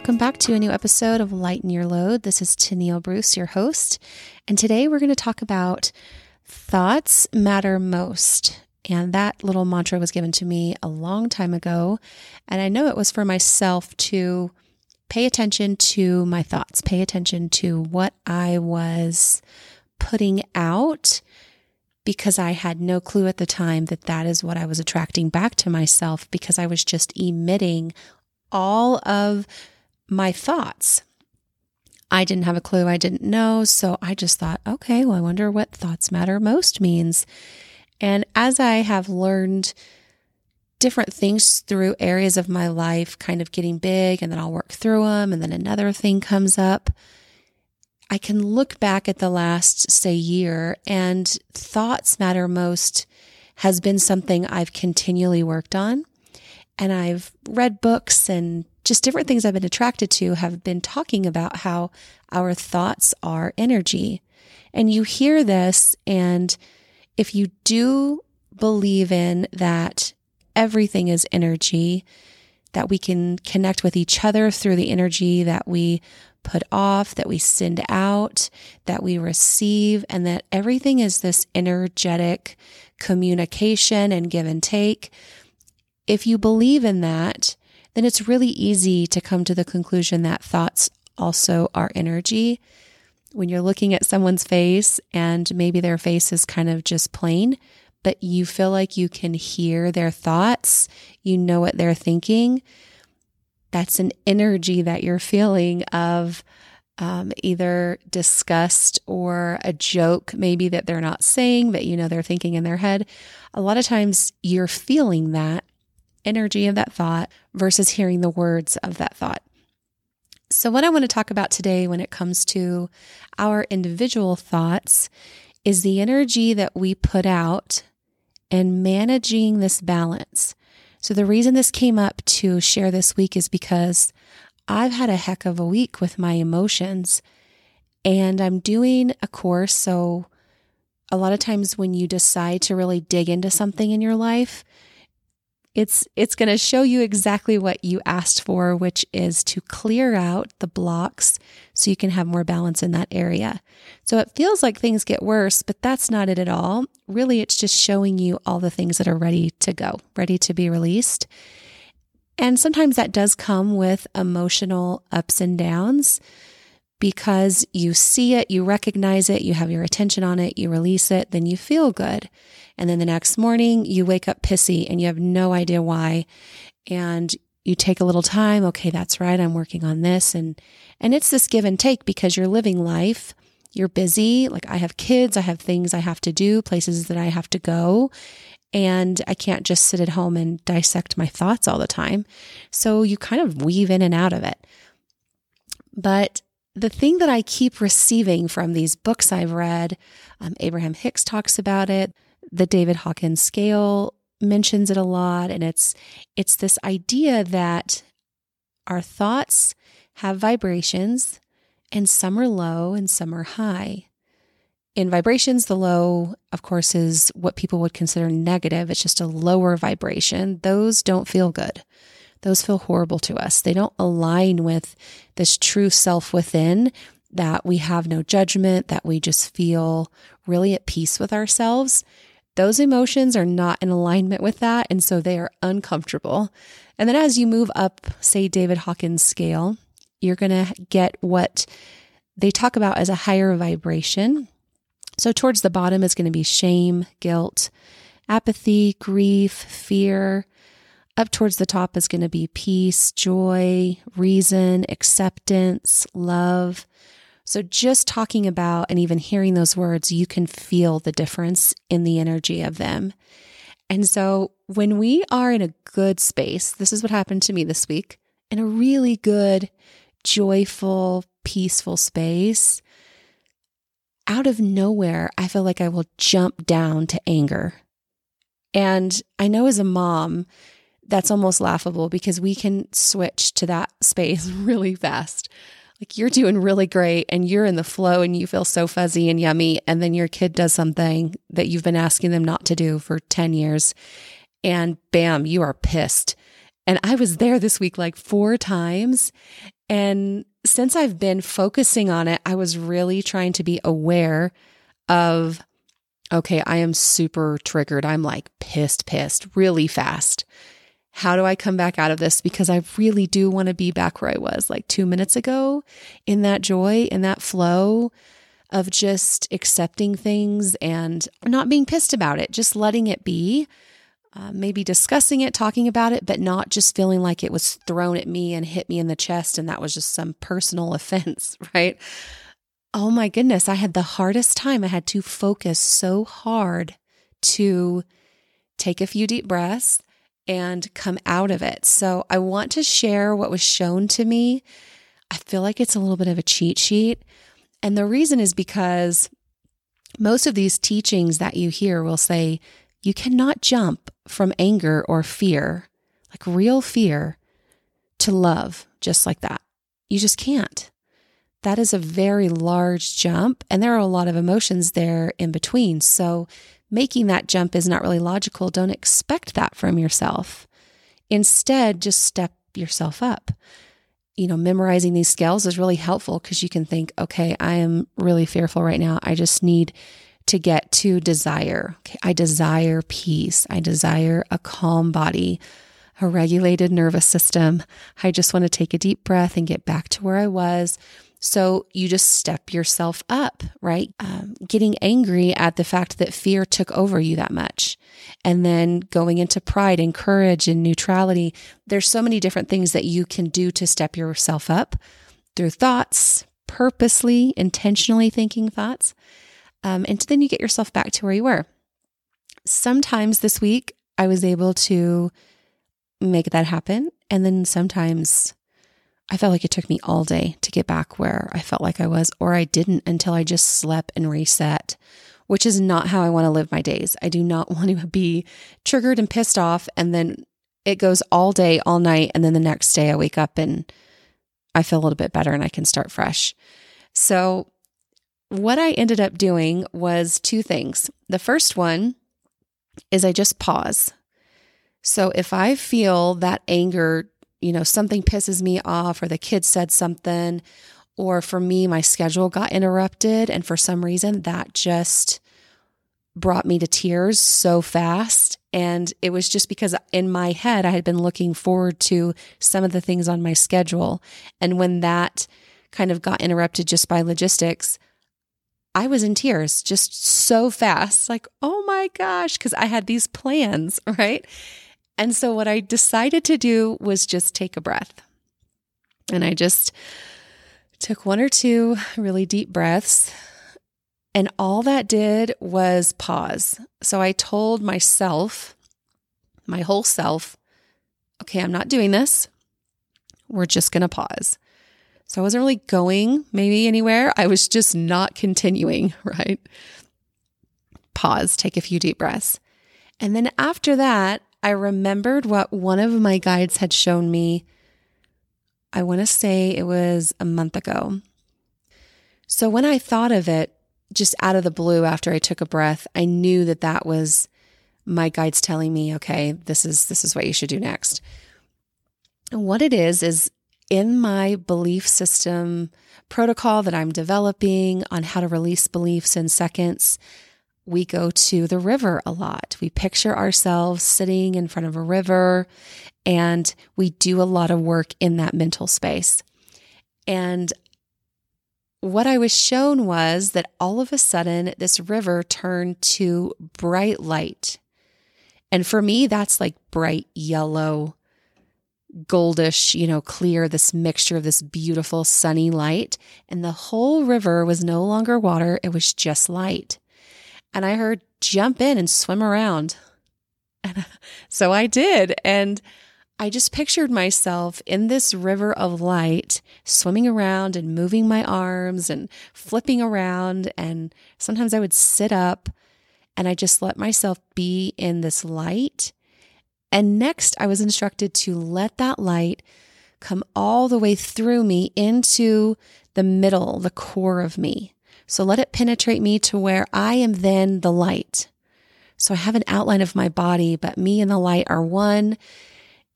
Welcome back to a new episode of Lighten Your Load. This is Tennille Bruce, your host, and today we're going to talk about thoughts matter most. And that little mantra was given to me a long time ago, and I know it was for myself to pay attention to my thoughts, pay attention to what I was putting out because I had no clue at the time that that is what I was attracting back to myself because I was just emitting all of my thoughts. I didn't have a clue. I didn't know. So I just thought, okay, well, I wonder what thoughts matter most means. And as I have learned different things through areas of my life, kind of getting big, and then I'll work through them, and then another thing comes up, I can look back at the last, say, year, and thoughts matter most has been something I've continually worked on. And I've read books and just different things I've been attracted to have been talking about how our thoughts are energy. And you hear this, and if you do believe in that everything is energy, that we can connect with each other through the energy that we put off, that we send out, that we receive, and that everything is this energetic communication and give and take. If you believe in that, then it's really easy to come to the conclusion that thoughts also are energy. When you're looking at someone's face and maybe their face is kind of just plain, but you feel like you can hear their thoughts, you know what they're thinking, that's an energy that you're feeling of um, either disgust or a joke, maybe that they're not saying, but you know they're thinking in their head. A lot of times you're feeling that energy of that thought versus hearing the words of that thought. So, what I want to talk about today when it comes to our individual thoughts is the energy that we put out and managing this balance. So, the reason this came up to share this week is because I've had a heck of a week with my emotions and I'm doing a course. So, a lot of times when you decide to really dig into something in your life, it's it's going to show you exactly what you asked for, which is to clear out the blocks so you can have more balance in that area. So it feels like things get worse, but that's not it at all. Really, it's just showing you all the things that are ready to go, ready to be released. And sometimes that does come with emotional ups and downs because you see it, you recognize it, you have your attention on it, you release it, then you feel good. And then the next morning you wake up pissy and you have no idea why. And you take a little time. Okay, that's right. I'm working on this. And, and it's this give and take because you're living life. You're busy. Like I have kids. I have things I have to do, places that I have to go. And I can't just sit at home and dissect my thoughts all the time. So you kind of weave in and out of it. But the thing that I keep receiving from these books I've read, um, Abraham Hicks talks about it, the David Hawkins scale mentions it a lot and it's it's this idea that our thoughts have vibrations and some are low and some are high. In vibrations, the low, of course, is what people would consider negative. It's just a lower vibration. Those don't feel good. Those feel horrible to us. They don't align with this true self within that we have no judgment, that we just feel really at peace with ourselves those emotions are not in alignment with that. And so they are uncomfortable. And then as you move up, say, David Hawkins scale, you're going to get what they talk about as a higher vibration. So towards the bottom is going to be shame, guilt, apathy, grief, fear. Up towards the top is going to be peace, joy, reason, acceptance, love, so, just talking about and even hearing those words, you can feel the difference in the energy of them. And so, when we are in a good space, this is what happened to me this week in a really good, joyful, peaceful space, out of nowhere, I feel like I will jump down to anger. And I know as a mom, that's almost laughable because we can switch to that space really fast like you're doing really great and you're in the flow and you feel so fuzzy and yummy. And then your kid does something that you've been asking them not to do for 10 years. And bam, you are pissed. And I was there this week like four times. And since I've been focusing on it, I was really trying to be aware of okay, I am super triggered. I'm like pissed, pissed really fast. How do I come back out of this? Because I really do want to be back where I was like two minutes ago in that joy, in that flow of just accepting things and not being pissed about it, just letting it be. Uh, maybe discussing it, talking about it, but not just feeling like it was thrown at me and hit me in the chest and that was just some personal offense, right? Oh my goodness, I had the hardest time. I had to focus so hard to take a few deep breaths and come out of it. So I want to share what was shown to me. I feel like it's a little bit of a cheat sheet. And the reason is because most of these teachings that you hear will say you cannot jump from anger or fear, like real fear, to love just like that. You just can't. That is a very large jump, and there are a lot of emotions there in between. So making that jump is not really logical. Don't expect that from yourself. Instead, just step yourself up. You know, memorizing these scales is really helpful because you can think, okay, I am really fearful right now. I just need to get to desire. Okay, I desire peace. I desire a calm body, a regulated nervous system. I just want to take a deep breath and get back to where I was so you just step yourself up, right? Um, getting angry at the fact that fear took over you that much. And then going into pride and courage and neutrality. There's so many different things that you can do to step yourself up through thoughts, purposely, intentionally thinking thoughts. Um, and then you get yourself back to where you were. Sometimes this week, I was able to make that happen. And then sometimes I felt like it took me all day to get back where I felt like I was, or I didn't until I just slept and reset, which is not how I want to live my days. I do not want to be triggered and pissed off, and then it goes all day, all night, and then the next day I wake up and I feel a little bit better and I can start fresh. So, what I ended up doing was two things. The first one is I just pause. So, if I feel that anger you know, something pisses me off or the kid said something, or for me, my schedule got interrupted. And for some reason, that just brought me to tears so fast. And it was just because in my head, I had been looking forward to some of the things on my schedule. And when that kind of got interrupted just by logistics, I was in tears just so fast. Like, oh my gosh, because I had these plans, right? And so what I decided to do was just take a breath. And I just took one or two really deep breaths. And all that did was pause. So I told myself, my whole self, okay, I'm not doing this. We're just going to pause. So I wasn't really going maybe anywhere. I was just not continuing, right? Pause, take a few deep breaths. And then after that, I remembered what one of my guides had shown me. I want to say it was a month ago. So when I thought of it, just out of the blue after I took a breath, I knew that that was my guides telling me, okay, this is this is what you should do next. And what it is is in my belief system protocol that I'm developing on how to release beliefs in seconds, we go to the river a lot. We picture ourselves sitting in front of a river and we do a lot of work in that mental space. And what I was shown was that all of a sudden this river turned to bright light. And for me, that's like bright yellow, goldish, you know, clear, this mixture of this beautiful sunny light. And the whole river was no longer water, it was just light and I heard jump in and swim around. And so I did. And I just pictured myself in this river of light, swimming around and moving my arms and flipping around. And sometimes I would sit up and I just let myself be in this light. And next, I was instructed to let that light come all the way through me into the middle, the core of me. So let it penetrate me to where I am then the light. So I have an outline of my body, but me and the light are one.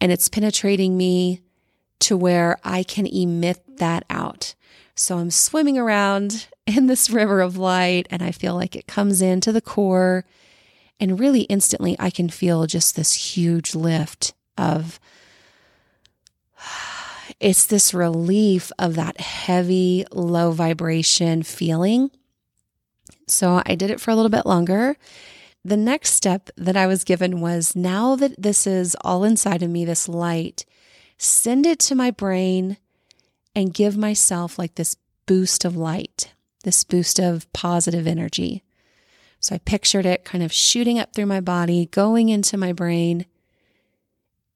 and it's penetrating me to where I can emit that out. So I'm swimming around in this river of light and I feel like it comes into the core. And really instantly, I can feel just this huge lift of it's this relief of that heavy, low vibration feeling. So I did it for a little bit longer. The next step that I was given was now that this is all inside of me, this light, send it to my brain and give myself like this boost of light, this boost of positive energy. So I pictured it kind of shooting up through my body, going into my brain,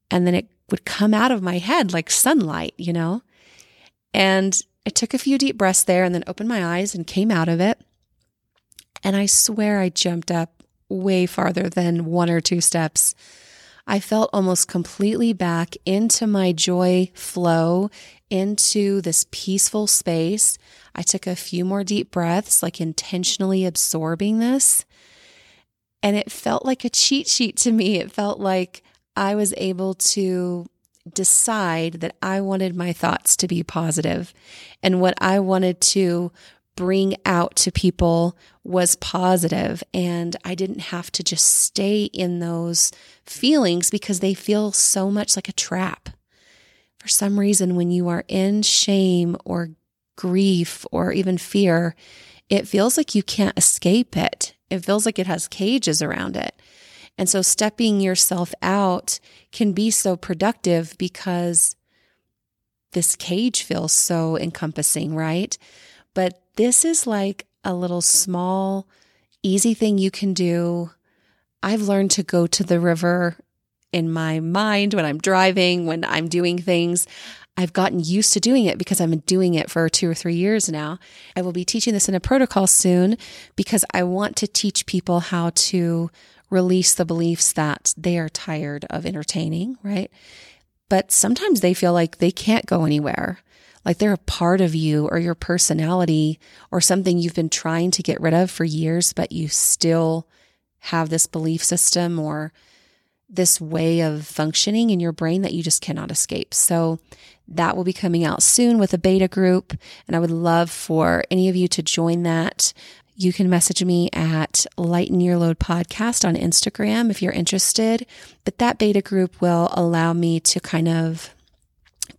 and then it would come out of my head like sunlight, you know? And I took a few deep breaths there and then opened my eyes and came out of it. And I swear I jumped up way farther than one or two steps. I felt almost completely back into my joy flow, into this peaceful space. I took a few more deep breaths, like intentionally absorbing this. And it felt like a cheat sheet to me. It felt like I was able to decide that I wanted my thoughts to be positive and what I wanted to bring out to people was positive and I didn't have to just stay in those feelings because they feel so much like a trap. For some reason, when you are in shame or grief or even fear, it feels like you can't escape it. It feels like it has cages around it. And so stepping yourself out can be so productive because this cage feels so encompassing, right? But this is like a little small, easy thing you can do. I've learned to go to the river in my mind when I'm driving, when I'm doing things. I've gotten used to doing it because I've been doing it for two or three years now. I will be teaching this in a protocol soon because I want to teach people how to release the beliefs that they are tired of entertaining, right? But sometimes they feel like they can't go anywhere like they're a part of you or your personality or something you've been trying to get rid of for years, but you still have this belief system or this way of functioning in your brain that you just cannot escape. So that will be coming out soon with a beta group. And I would love for any of you to join that. You can message me at Lighten Your Load Podcast on Instagram if you're interested. But that beta group will allow me to kind of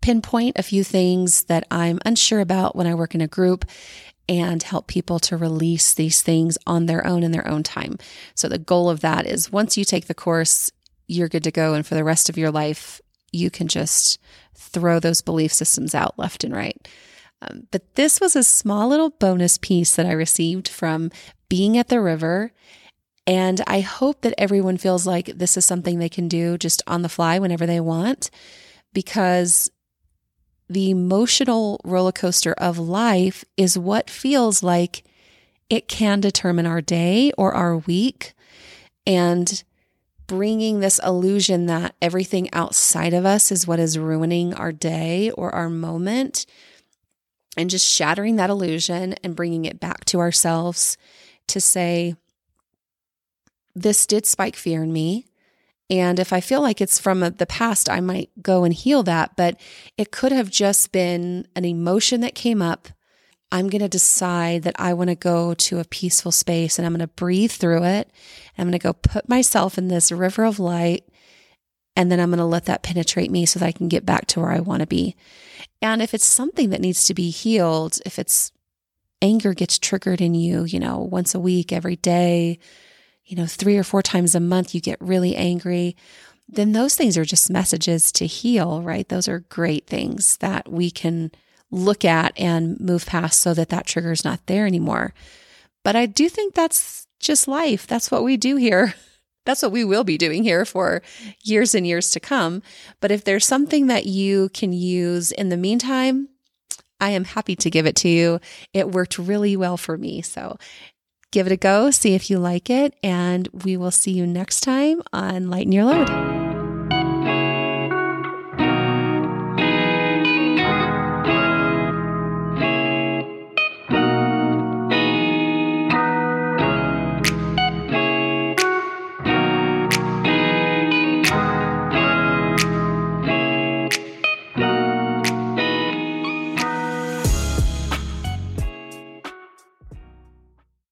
pinpoint a few things that I'm unsure about when I work in a group and help people to release these things on their own in their own time. So the goal of that is once you take the course, you're good to go. And for the rest of your life, you can just throw those belief systems out left and right. Um, but this was a small little bonus piece that I received from being at the river. And I hope that everyone feels like this is something they can do just on the fly whenever they want, because the emotional roller coaster of life is what feels like it can determine our day or our week. And bringing this illusion that everything outside of us is what is ruining our day or our moment, and just shattering that illusion and bringing it back to ourselves to say, This did spike fear in me. And if I feel like it's from the past, I might go and heal that. But it could have just been an emotion that came up. I'm going to decide that I want to go to a peaceful space and I'm going to breathe through it. I'm going to go put myself in this river of light. And then I'm going to let that penetrate me so that I can get back to where I want to be. And if it's something that needs to be healed, if it's anger gets triggered in you, you know, once a week, every day, you know, three or four times a month you get really angry, then those things are just messages to heal, right? Those are great things that we can look at and move past so that that trigger is not there anymore. But I do think that's just life. That's what we do here. That's what we will be doing here for years and years to come. But if there's something that you can use in the meantime, I am happy to give it to you. It worked really well for me. So give it a go, see if you like it, and we will see you next time on Lighten Your Load.